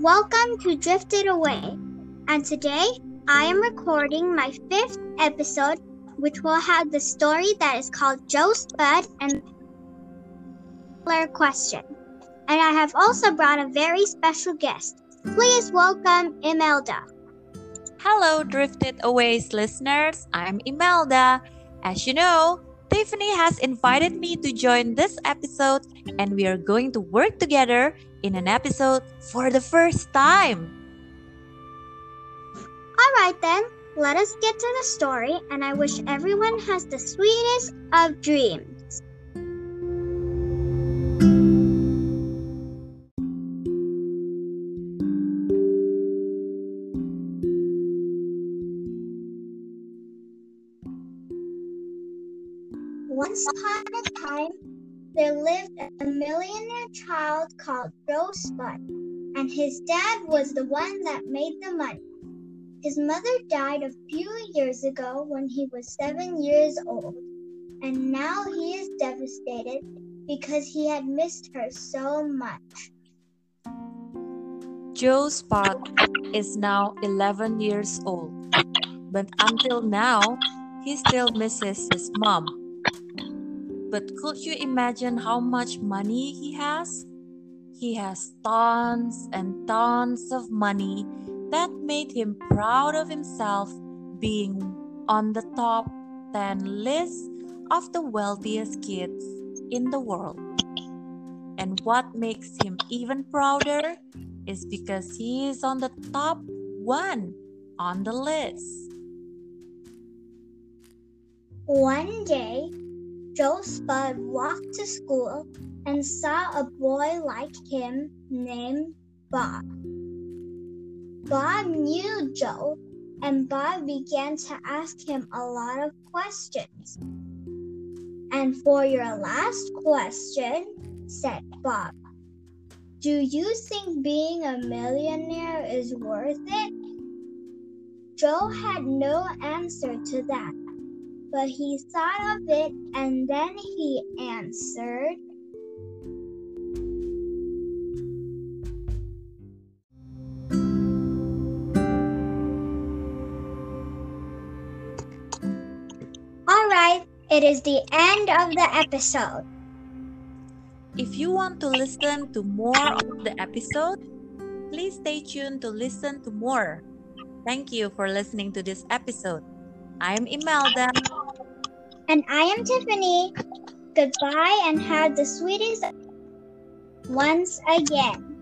Welcome to Drifted Away. And today I am recording my fifth episode, which will have the story that is called Joe Spud and the question. And I have also brought a very special guest. Please welcome Imelda. Hello, Drifted Aways listeners. I'm Imelda. As you know, Tiffany has invited me to join this episode, and we are going to work together in an episode for the first time. All right, then, let us get to the story, and I wish everyone has the sweetest of dreams. Once upon a time, there lived a millionaire child called Joe Spud, and his dad was the one that made the money. His mother died a few years ago when he was seven years old, and now he is devastated because he had missed her so much. Joe Spud is now 11 years old, but until now, he still misses his mom. But could you imagine how much money he has? He has tons and tons of money that made him proud of himself being on the top 10 list of the wealthiest kids in the world. And what makes him even prouder is because he is on the top one on the list. One day, Joe Spud walked to school and saw a boy like him named Bob. Bob knew Joe, and Bob began to ask him a lot of questions. And for your last question, said Bob, do you think being a millionaire is worth it? Joe had no answer to that but he thought of it and then he answered, All right, it is the end of the episode. If you want to listen to more of the episode, please stay tuned to listen to more. Thank you for listening to this episode. I'm Imelda. And I am Tiffany. Goodbye and have the sweetest once again.